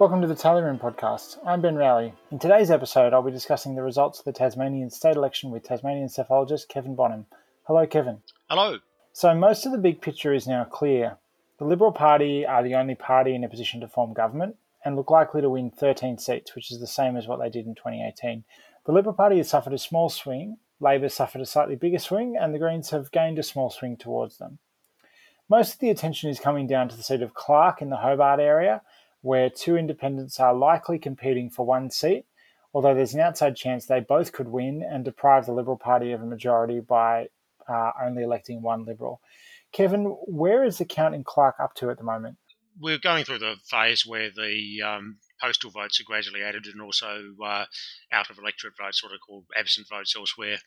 Welcome to the Tally Room podcast. I'm Ben Raue. In today's episode, I'll be discussing the results of the Tasmanian state election with Tasmanian psephologist Kevin Bonham. Hello, Kevin. Hello. So, most of the big picture is now clear. The Liberal Party are the only party in a position to form government and look likely to win 13 seats, which is the same as what they did in 2018. The Liberal Party has suffered a small swing, Labor suffered a slightly bigger swing, and the Greens have gained a small swing towards them. Most of the attention is coming down to the seat of Clark in the Hobart area, where two independents are likely competing for one seat, although there's an outside chance they both could win and deprive the Liberal Party of a majority by uh, only electing one Liberal. Kevin, where is the count in Clark up to at the moment? We're going through the phase where the um, postal votes are gradually added and also uh, out of electorate votes, what are called absent votes elsewhere.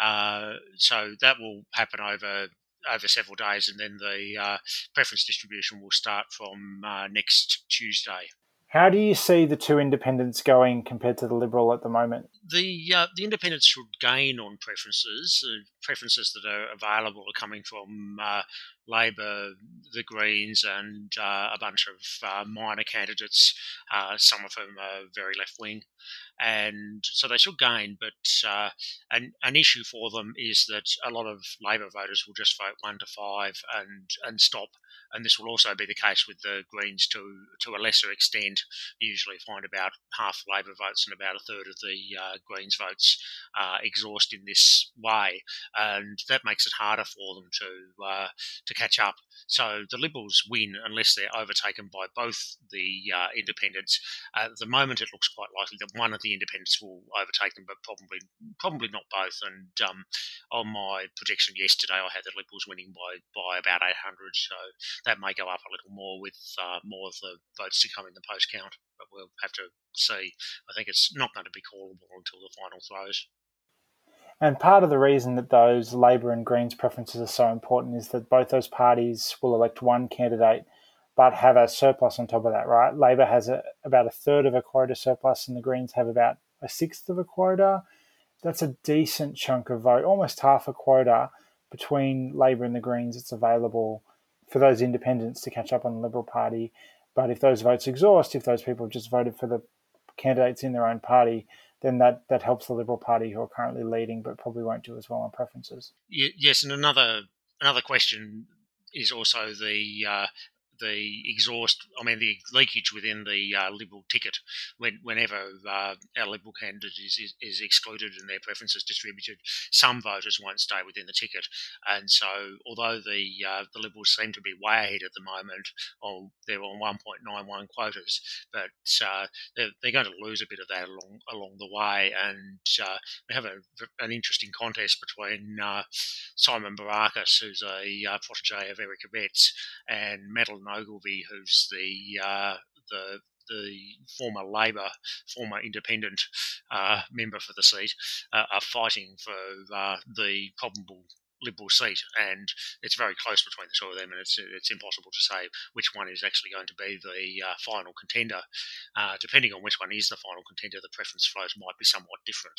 Uh, so that will happen over over several days, and then the uh, preference distribution will start from uh, next Tuesday. How do you see the two independents going compared to the Liberal at the moment? The uh, the independents should gain on preferences. Uh, preferences that are available are coming from uh, Labor, the Greens, and uh, a bunch of uh, minor candidates, uh, some of whom are very left wing. And so they should gain, but an, an issue for them is that a lot of Labor voters will just vote one to five and, and stop. And this will also be the case with the Greens to, to a lesser extent. usually find about half Labor votes and about a third of the uh, Greens votes uh, exhaust in this way. And that makes it harder for them to, to catch up. So the Liberals win unless they're overtaken by both the uh, independents. Uh, at the moment, it looks quite likely that one of the independents will overtake them, but probably probably not both. And um, on my prediction yesterday, I had the Liberals winning by, by about 800, so that may go up a little more with uh, more of the votes to come in the post count. But we'll have to see. I think it's not going to be callable until the final throws. And part of the reason that those Labor and Greens preferences are so important is that both those parties will elect one candidate but have a surplus on top of that, right? Labor has a, about a third of a quota surplus and the Greens have about a sixth of a quota. That's a decent chunk of vote, almost half a quota between Labor and the Greens that's available for those independents to catch up on the Liberal Party. But if those votes exhaust, if those people have just voted for the candidates in their own party, then that, that helps the Liberal Party, who are currently leading, but probably won't do as well on preferences. Yes, and another another question is also the uh, the exhaust, I mean, the leakage within the uh, Liberal ticket when, whenever uh, our Liberal candidate is, is, is, excluded and their preferences distributed, some voters won't stay within the ticket. And so, although the uh, the Liberals seem to be way ahead at the moment, or they're on 1.91 quotas, but uh, they're, they're, going to lose a bit of that along along the way. And uh, we have a, an interesting contest between uh, Simon Behrakis, who's a protege of Eric Abetz, and Madeline Ogilvie, who's the uh, the the former Labor, former Independent uh, member for the seat, uh, are fighting for uh, the probable Liberal seat, and it's very close between the two of them, and it's it's impossible to say which one is actually going to be the uh, final contender. Uh, depending on which one is the final contender, the preference flows might be somewhat different.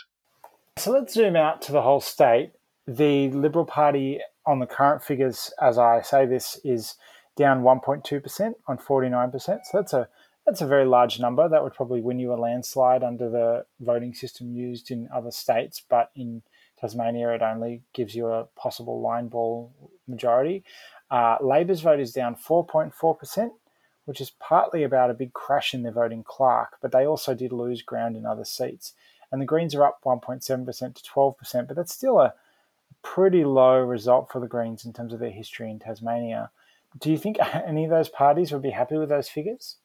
So let's zoom out to the whole state. The Liberal Party, on the current figures, as I say this, is down 1.2% on 49%. So that's a that's a very large number. That would probably win you a landslide under the voting system used in other states, but in Tasmania it only gives you a possible line ball majority. Uh, Labor's vote is down 4.4%, which is partly about a big crash in their vote in Clark, but they also did lose ground in other seats. And the Greens are up 1.7% to 12%, but that's still a pretty low result for the Greens in terms of their history in Tasmania. Do you think any of those parties would be happy with those figures?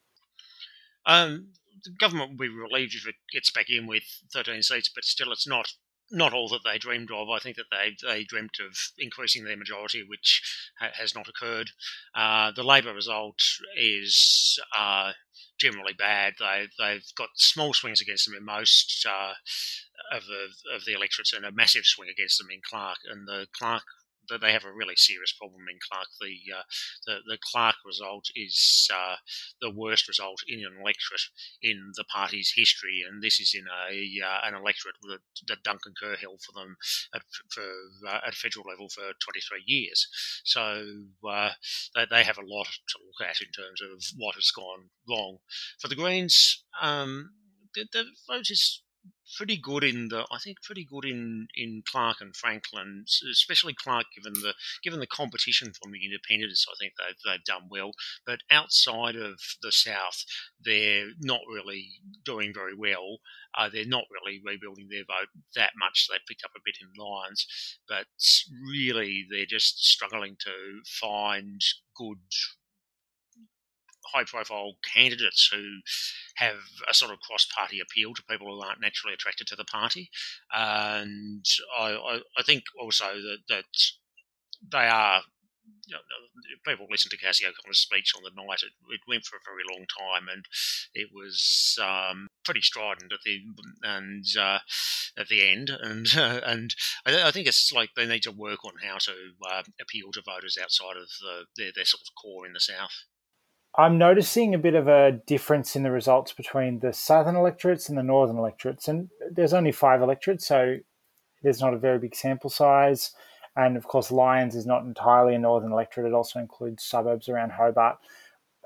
Um, the government will be relieved if it gets back in with 13 seats, but still, it's not not all that they dreamed of. I think that they they dreamt of increasing their majority, which ha- has not occurred. Uh, the Labor result is uh, generally bad. They they've got small swings against them in most uh, of the of the electorates, and a massive swing against them in Clark. And the Clark they have a really serious problem in Clark. The uh, the, the Clark result is uh, the worst result in an electorate in the party's history, and this is in a uh, an electorate that Duncan Kerr held for them at, for, uh, at federal level for 23 years. So uh, they, they have a lot to look at in terms of what has gone wrong. For the Greens, um, the, the vote is pretty good in the I think pretty good in, in Clark and Franklin, especially Clark given the given the competition from the independents. I think they've they've done well, but outside of the South, they're not really doing very well. Uh, they're not really rebuilding their vote that much. They picked up a bit in Lyons, but really they're just struggling to find good high profile candidates who have a sort of cross party appeal to people who aren't naturally attracted to the party. And I, I, I think also that, that they are you know, people listened to Cassy O'Connor's speech on the night. It, it, went for a very long time, and it was um, pretty strident at the and uh, at the end. And uh, and I, I, think it's like they need to work on how to uh, appeal to voters outside of the, their, their sort of core in the south. I'm noticing a bit of a difference in the results between the southern electorates and the northern electorates. And there's only five electorates, so there's not a very big sample size. And of course, Lyons is not entirely a northern electorate, it also includes suburbs around Hobart.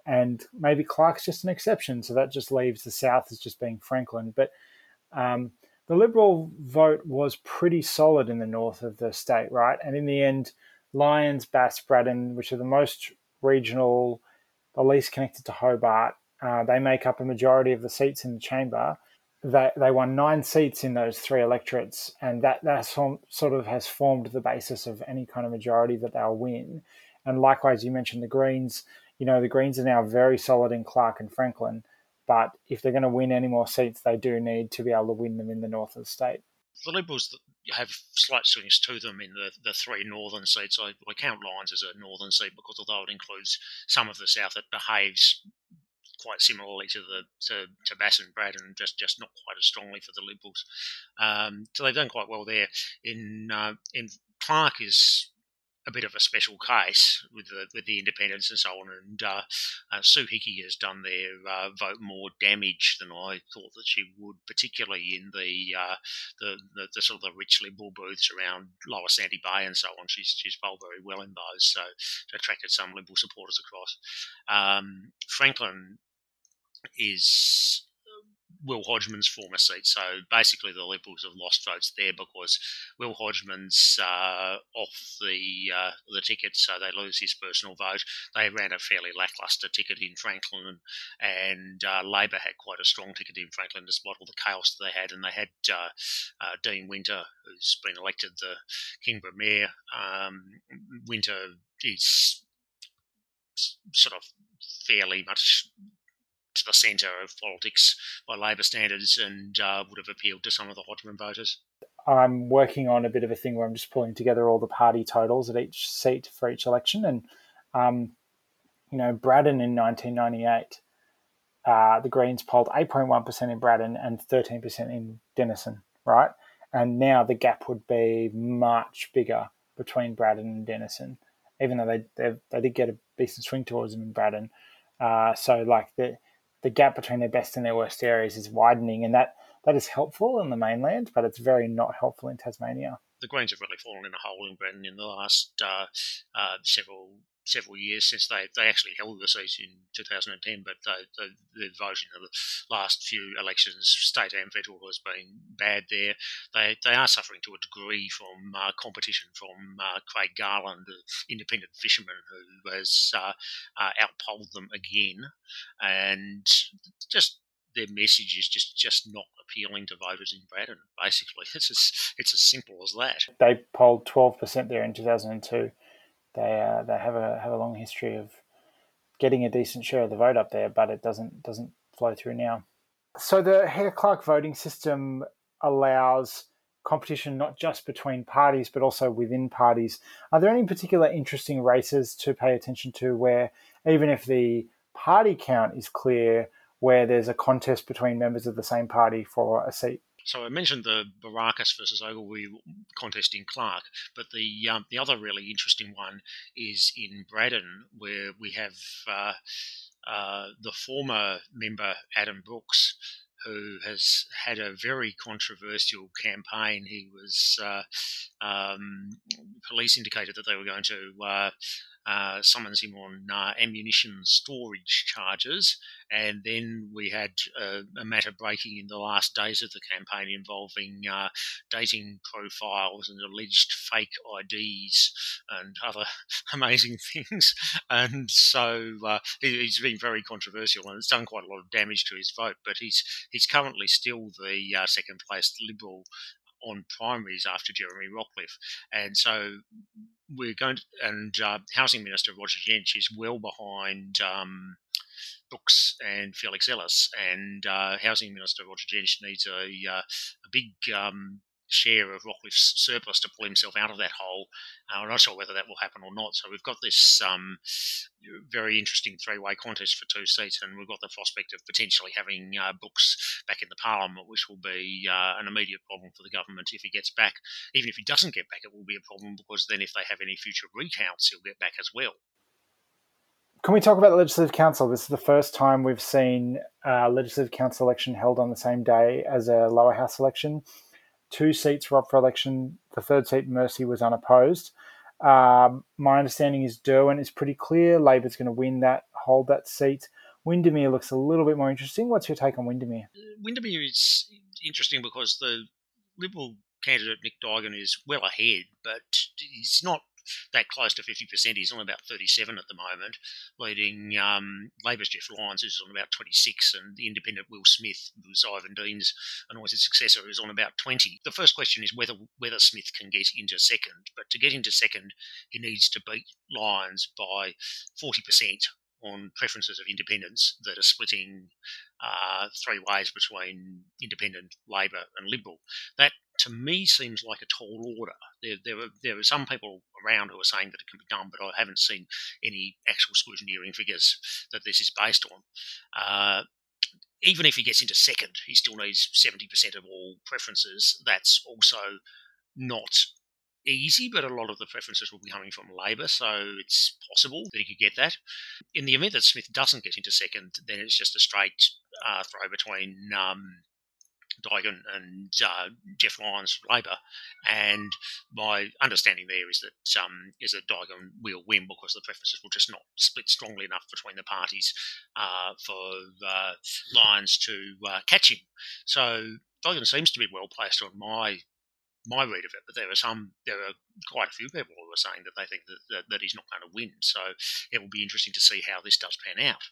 And maybe Clark's just an exception, so that just leaves the south as just being Franklin. But um, the Liberal vote was pretty solid in the north of the state, right? And in the end, Lyons, Bass, Braddon, which are the most regional the least connected to Hobart. Uh, they make up a majority of the seats in the chamber. They, they won nine seats in those three electorates, and that, that sort of has formed the basis of any kind of majority that they'll win. And likewise, you mentioned the Greens. You know, the Greens are now very solid in Clark and Franklin, but if they're going to win any more seats, they do need to be able to win them in the north of the state. The Liberals have slight swings to them in the, the three northern seats. I, I count Lyons as a northern seat because although it includes some of the south, it behaves quite similarly to the to, to Bass and Braddon, just just not quite as strongly for the Liberals. Um, so they've done quite well there. In uh, in Clark is a bit of a special case with the with the independents and so on. And uh, uh, Sue Hickey has done their uh, vote more damage than I thought that she would, particularly in the, uh, the, the the sort of the rich liberal booths around Lower Sandy Bay and so on. She's she's polled very well in those, so attracted some liberal supporters across. Um, Franklin is Will Hodgman's former seat. So basically, the Liberals have lost votes there because Will Hodgman's uh, off the uh, the ticket, so they lose his personal vote. They ran a fairly lacklustre ticket in Franklin, and uh, Labor had quite a strong ticket in Franklin, despite all the chaos that they had. And they had uh, uh, Dean Winter, who's been elected the Kingborough mayor. Um, Winter is sort of fairly much the centre of politics by Labor standards and uh, would have appealed to some of the Hodgman voters. I'm working on a bit of a thing where I'm just pulling together all the party totals at each seat for each election. And, um, you know, Braddon in 1998, uh, the Greens polled 8.1% in Braddon and 13% in Denison, right? And now the gap would be much bigger between Braddon and Denison, even though they, they, they did get a decent swing towards them in Braddon. Uh, so, like, the, the gap between their best and their worst areas is widening, and that that is helpful in the mainland, but it's very not helpful in Tasmania. The Greens have really fallen in a hole in Braddon in the last uh, uh, several several years since they, they actually held the seat in 2010, but the, the, the voting of the last few elections, state and federal, has been bad there. They, they are suffering to a degree from uh, competition from uh, Craig Garland, an independent fisherman who has uh, uh, outpolled them again. And just their message is just, just not appealing to voters in Braddon, basically. It's as, it's as simple as that. They polled 12% there in 2002 they uh, they have a have a long history of getting a decent share of the vote up there, but it doesn't doesn't flow through now. So the Hare Clark voting system allows competition not just between parties but also within parties. Are there any particular interesting races to pay attention to where even if the party count is clear, where there's a contest between members of the same party for a seat? So I mentioned the Behrakis versus Ogilvie contest in Clark, but the um, the other really interesting one is in Braddon, where we have uh, uh, the former member Adam Brooks, who has had a very controversial campaign. He was uh, um, police indicated that they were going to uh, uh, summons him on uh, ammunition storage charges. And then we had uh, a matter breaking in the last days of the campaign involving uh, dating profiles and alleged fake IDs and other amazing things. And so uh, he's been very controversial and it's done quite a lot of damage to his vote. But he's he's currently still the uh, second placed Liberal on primaries after Jeremy Rockliff. And so we're going to, and uh, Housing Minister Roger Jaensch is well behind um, Brooks and Felix Ellis, and uh, Housing Minister Roger Jaensch needs a, uh, a big um, share of Rockliff's surplus to pull himself out of that hole. Uh, I'm not sure whether that will happen or not. So we've got this um, very interesting three-way contest for two seats, and we've got the prospect of potentially having uh, Brooks back in the parliament, which will be uh, an immediate problem for the government if he gets back. Even if he doesn't get back, it will be a problem because then if they have any future recounts, he'll get back as well. Can we talk about the Legislative Council? This is the first time we've seen a Legislative Council election held on the same day as a lower house election. Two seats were up for election. The third seat, Mersey, was unopposed. Um, my understanding is Derwent is pretty clear. Labor's going to win that, hold that seat. Windermere looks a little bit more interesting. What's your take on Windermere? Windermere is interesting because the Liberal candidate Nick Duigan is well ahead, but he's not that close to 50%. He's on about 37 at the moment, leading um, Labor's Geoff Lyons, who's on about 26, and the independent Will Smith, who's Ivan Dean's anointed successor, who's on about 20. The first question is whether whether Smith can get into second, but to get into second, he needs to beat Lyons by 40% on preferences of independents that are splitting uh, three ways between independent, Labor, and Liberal. That to me seems like a tall order. There, there, are, there are some people around who are saying that it can be done, but I haven't seen any actual scrutineering figures that this is based on. Uh, even if he gets into second, he still needs 70% of all preferences. That's also not easy, but a lot of the preferences will be coming from Labor, so it's possible that he could get that. In the event that Smith doesn't get into second, then it's just a straight uh, throw between um, Duigan and uh, Geoff Lyons for Labor, and my understanding there is that um, is that Duigan will win because the preferences will just not split strongly enough between the parties uh, for uh, Lyons to uh, catch him. So Duigan seems to be well placed on my my read of it, but there are some, there are quite a few people who are saying that they think that, that, that he's not going to win. So it will be interesting to see how this does pan out.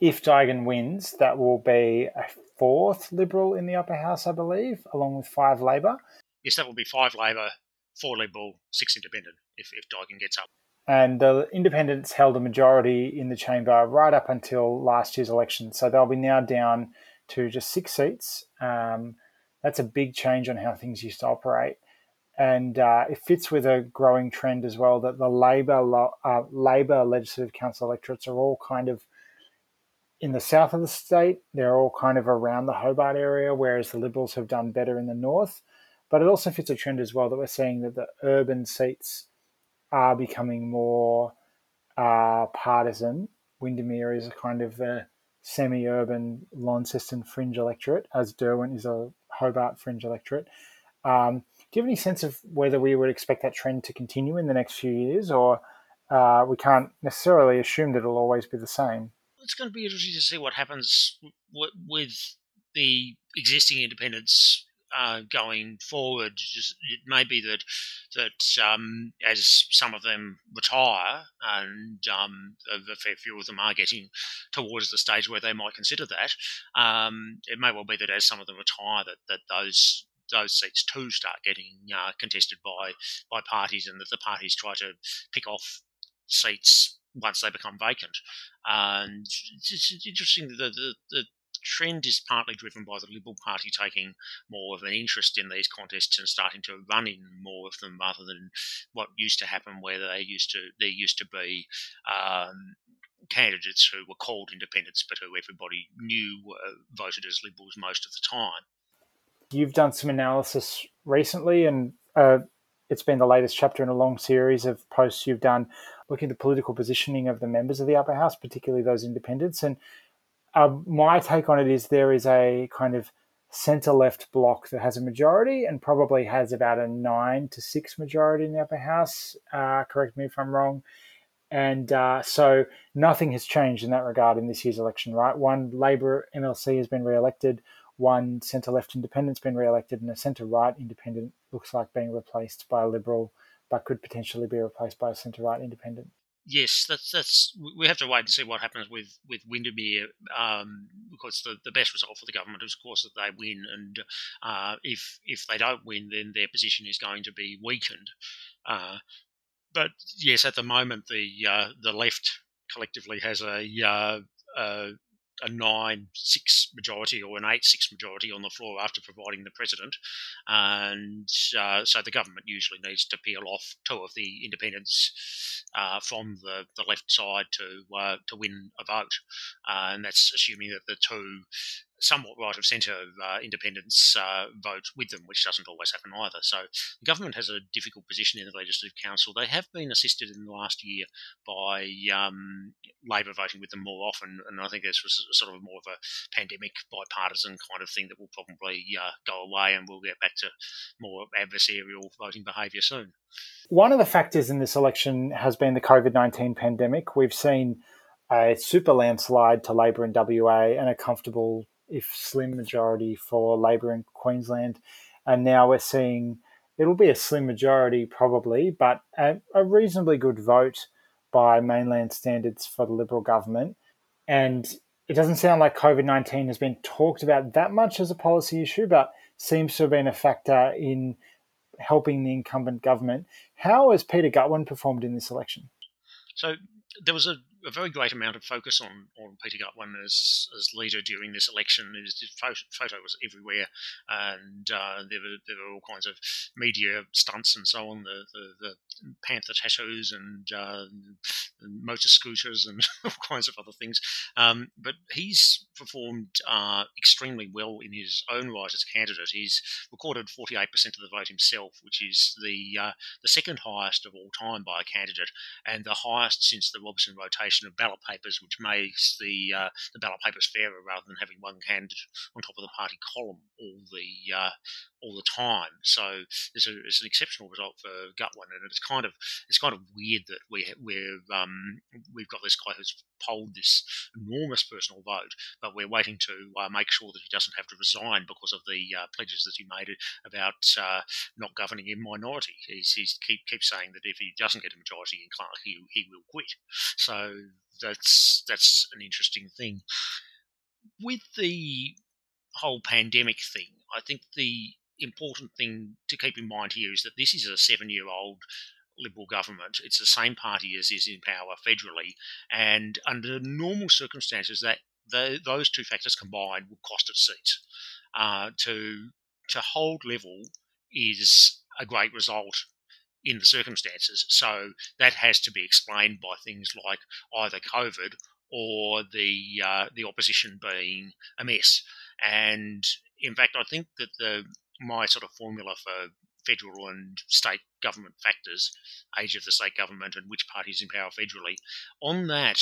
If Duigan wins, that will be a fourth Liberal in the upper house, I believe, along with five Labor. Yes, that will be five Labor, four Liberal, six Independent if, if Duigan gets up. And the independents held a majority in the chamber right up until last year's election. So they'll be now down to just six seats. Um, that's a big change on how things used to operate. And uh, it fits with a growing trend as well that the Labor uh, Labor Legislative Council electorates are all kind of in the south of the state. They're all kind of around the Hobart area, whereas the Liberals have done better in the north. But it also fits a trend as well that we're seeing that the urban seats are becoming more uh, partisan. Windermere is a kind of a semi-urban Launceston fringe electorate, as Derwent is a Hobart fringe electorate. Um, do you have any sense of whether we would expect that trend to continue in the next few years, or uh, we can't necessarily assume that it'll always be the same? It's going to be interesting to see what happens with the existing independents uh, going forward. It may be that that um, as some of them retire, and um, a fair few of them are getting towards the stage where they might consider that, um, it may well be that as some of them retire, that that those those seats too start getting uh, contested by by parties, and that the parties try to pick off seats once they become vacant. And it's, interesting that the, the, trend is partly driven by the Liberal Party taking more of an interest in these contests and starting to run in more of them rather than what used to happen where they used to there used to be um, candidates who were called independents but who everybody knew were voted as Liberals most of the time. You've done some analysis recently, and uh, it's been the latest chapter in a long series of posts you've done looking at the political positioning of the members of the upper house, particularly those independents. And uh, my take on it is there is a kind of centre left bloc that has a majority and probably has about a nine to six majority in the upper house. Uh, correct me if I'm wrong. And uh, so nothing has changed in that regard in this year's election, right? One Labor MLC has been re elected, one centre left independent's been re elected, and a centre right independent looks like being replaced by a Liberal, but could potentially be replaced by a centre right independent yes, that's that's we have to wait and see what happens with with Windermere um, because the, the best result for the government is, of course, that they win, and uh, if if they don't win, then their position is going to be weakened. Uh, but yes, at the moment, the uh, the left collectively has a, uh, a a nine six majority or an eight six majority on the floor after providing the president, and uh, so the government usually needs to peel off two of the independents uh, from the, the left side to uh, to win a vote, uh, and that's assuming that the two somewhat right of centre uh, independents uh, vote with them, which doesn't always happen either. So the government has a difficult position in the Legislative Council. They have been assisted in the last year by um, Labor voting with them more often, and I think this was sort of more of a pandemic bipartisan kind of thing that will probably uh, go away, and we'll get back to more adversarial voting behaviour soon. One of the factors in this election has been the COVID 19 pandemic. We've seen a super landslide to Labor in WA and a comfortable if slim majority for Labor in Queensland. And now we're seeing it'll be a slim majority probably, but a, a reasonably good vote by mainland standards for the Liberal government. And it doesn't sound like COVID 19 has been talked about that much as a policy issue, but seems to have been a factor in helping the incumbent government. How has Peter Gutwein performed in this election? So there was a a very great amount of focus on, on Peter Gutwein as, as leader during this election. His photo, was everywhere, and uh, there were there were all kinds of media stunts and so on. The the, the panther tattoos and, uh, and, motor scooters and all kinds of other things. Um, but he's performed uh, extremely well in his own right as a candidate. He's recorded 48% of the vote himself, which is the uh, the second highest of all time by a candidate, and the highest since the Robson rotation of ballot papers, which makes the uh, the ballot papers fairer rather than having one hand on top of the party column all the uh, all the time. So it's, a, it's, an exceptional result for Gutwein, and it's kind of it's kind of weird that we we're um, we've got this guy who's polled this enormous personal vote, but we're waiting to uh, make sure that he doesn't have to resign because of the uh, pledges that he made about uh, not governing in minority. He's, he's keep keeps saying that if he doesn't get a majority in Clark, he he will quit. So that's that's an interesting thing. With the whole pandemic thing, I think the important thing to keep in mind here is that this is a seven year old Liberal government. It's the same party as is in power federally, and under normal circumstances, that the, those two factors combined would cost its seats. Uh, to to hold level is a great result in the circumstances. So that has to be explained by things like either COVID or the uh, the opposition being a mess. And in fact, I think that the my sort of formula for federal and state government factors, age of the state government and which party is in power federally, on that,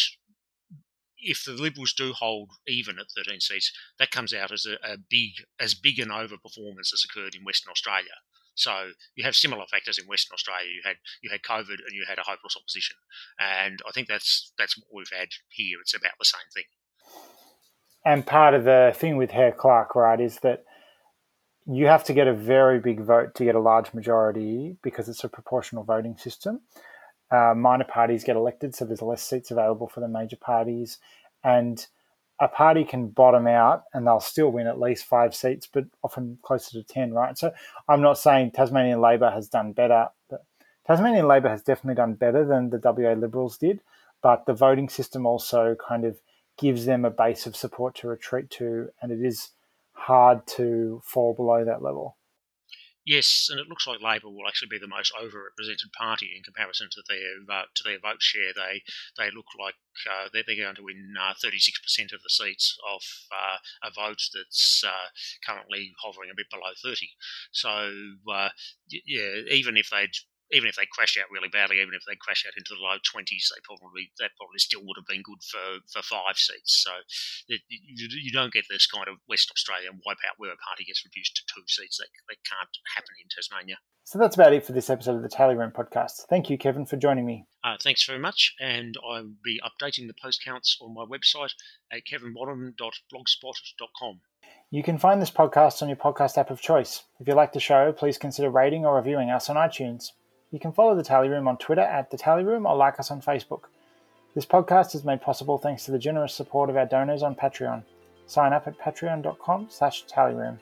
if the Liberals do hold even at 13 seats, that comes out as a, a big as big an overperformance as occurred in Western Australia. So you have similar factors in Western Australia. You had you had COVID and you had a hopeless opposition, and I think that's that's what we've had here. It's about the same thing. And part of the thing with Hare Clark, right, is that you have to get a very big vote to get a large majority because it's a proportional voting system. Uh, minor parties get elected, so there's less seats available for the major parties, and a party can bottom out and they'll still win at least five seats, but often closer to 10, right? So I'm not saying Tasmanian Labor has done better, but Tasmanian Labor has definitely done better than the WA Liberals did, but the voting system also kind of gives them a base of support to retreat to, and it is hard to fall below that level. Yes, and it looks like Labor will actually be the most overrepresented party in comparison to their uh, to their vote share. They they look like uh, they're, going to win uh, thirty six percent of the seats of uh, a vote that's uh, currently hovering a bit below thirty. So uh, yeah, even if they'd even if they crash out really badly, even if they crash out into the low twenties, they probably that probably still would have been good for, for five seats. So it, you, you, don't get this kind of West Australian wipeout where a party gets reduced to two seats. That, that can't happen in Tasmania. So that's about it for this episode of the Tally Room podcast. Thank you, Kevin, for joining me. Uh, thanks very much, and I'll be updating the post counts on my website at kevinbonham.blogspot.com. You can find this podcast on your podcast app of choice. If you like the show, please consider rating or reviewing us on iTunes. You can follow the Tally Room on Twitter at the Tally Room or like us on Facebook. This podcast is made possible thanks to the generous support of our donors on Patreon. Sign up at patreon.com slash tallyroom.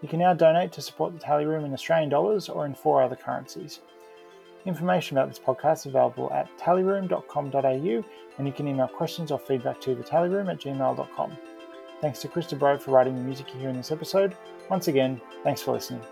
You can now donate to support the Tally Room in Australian dollars or in four other currencies. Information about this podcast is available at tallyroom.com.au and you can email questions or feedback to thetallyroom at gmail.com. Thanks to Chris Bro for writing the music you hear in this episode. Once again, thanks for listening.